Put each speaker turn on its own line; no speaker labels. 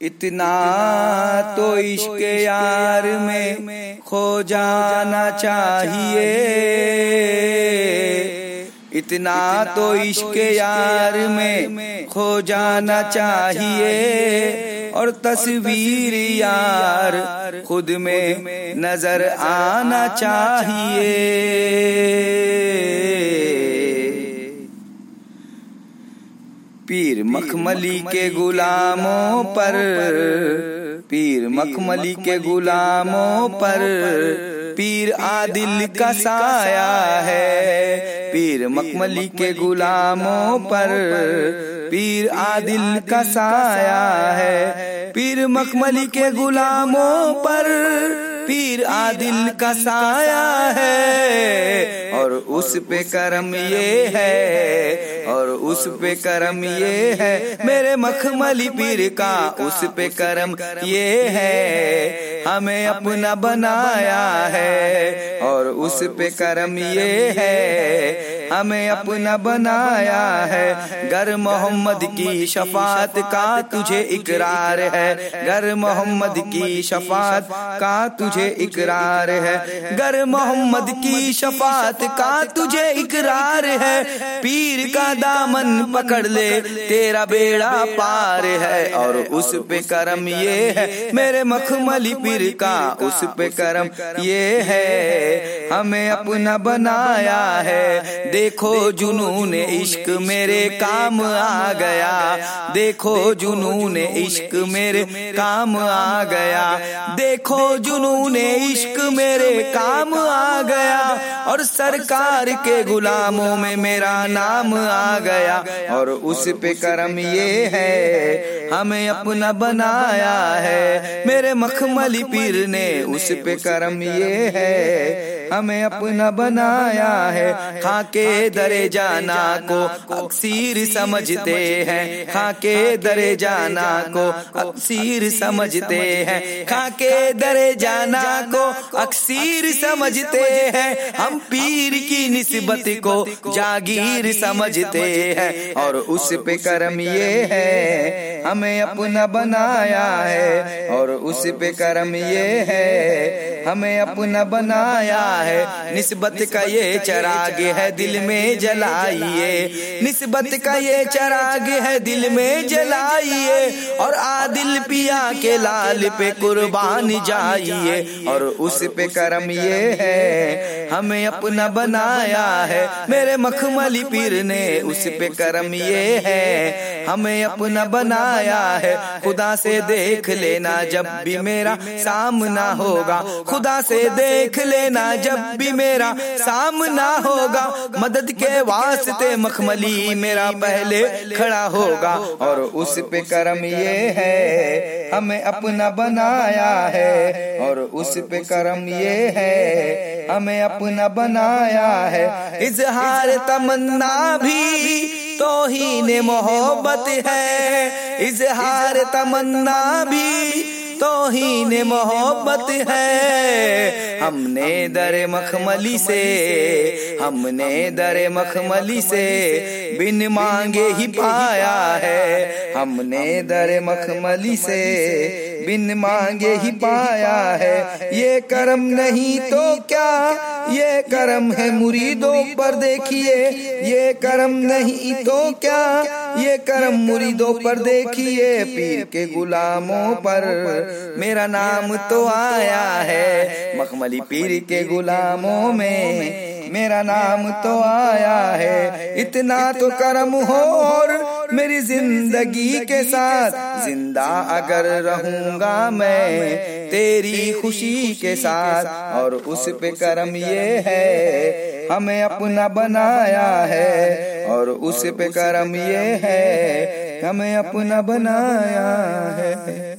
इतना तो इश्क यार में खो जाना चाहिए। इतना तो इश्क यार में खो जाना चाहिए। और तस्वीर यार खुद में नज़र आना चाहिए। पीर मखमली के गुलामों पर। पीर। मखमली के गुलामों पर। पीर। आदिल का साया है। पीर मखमली के गुलामों पर। पीर। आदिल का साया है। पीर मखमली के गुलामों पर। पीर। आदिल का साया है। और उस पे करम ये है, और उस पे करम ये है। मेरे मखमली पीर का उस पे करम ये है। हमें अपना बनाया है, और उस पे करम ये है। हमें अपना बनाया है। घर मोहम्मद की शफात का तुझे इकरार है। घर मोहम्मद की शफात का तुझे इकरार है। घर मोहम्मद की शफात का तुझे इकरार है? पीर का दामन पकड़ ले, तेरा बेड़ा पार है। और उस पे करम ये है, मेरे मखमली पीर का उस पे करम ये है। हमें अपना बनाया है, देखो जुनून इश्क मेरे काम आ गया। देखो जुनून इश्क मेरे काम आ गया। देखो जुनून इश्क मेरे काम आ गया। और सरकार के गुलामों में मेरा नाम आ गया और उस पे कर्म ये है हमें अपना बनाया है। मेरे मखमली पीर ने उस पे करम ये है। हमें अपना बनाया है। खाके दरे जाना को अक्सीर समझते हैं। खाके दरे जाना को अक्सीर समझते हैं। खाके दरे जाना को अक्सीर समझते हैं। हम पीर की निस्बत को जागीर समझते हैं। और उस पे करम ये है। हमें अपना बनाया है और उस पे कर्म ये है। हमें अपना बनाया है। निस्बत का ये चराग है दिल में जलाइए। निस्बत का ये चराग है दिल में जलाइए। और आदिल पिया के लाल पे कुर्बान जाइए। और उस पे कर्म ये है। हमें अपना बनाया है। मेरे मखमली पीर ने उस पे कर्म ये है। हमें अपना बनाया है। खुदा से देख लेना जब भी मेरा सामना होगा। खुदा से देख लेना जब भी मेरा सामना होगा। मदद के वास्ते मखमली मेरा पहले खड़ा होगा। और उस पे करम ये है। हमें अपना बनाया है। और उस पे करम ये है। हमें अपना बनाया है। इजहार तमन्ना भी तो ही ने मोहब्बत है। इजहार तमन्ना भी तो ही ने मोहब्बत है। हमने दर मखमली से, हमने दर मखमली से बिन मांगे ही पाया है। हमने दर मखमली से बिन मांगे ही पाया है। ये कर्म नहीं तो क्या ये करम है मुरीदों पर देखिए, ये करम नहीं तो क्या? ये करम मुरीदों पर देखिए, पीर के गुलामों पर। मेरा नाम तो आया है मखमली पीर के गुलामों में। मेरा नाम तो आया है, इतना तो करम हो और मेरी ज़िंदगी के साथ ज़िंदा अगर रहूँगा मैं तेरी खुशी के साथ और उस पे कर्म ये है हमें अपना बनाया है और उस पे कर्म ये है हमें अपना बनाया है।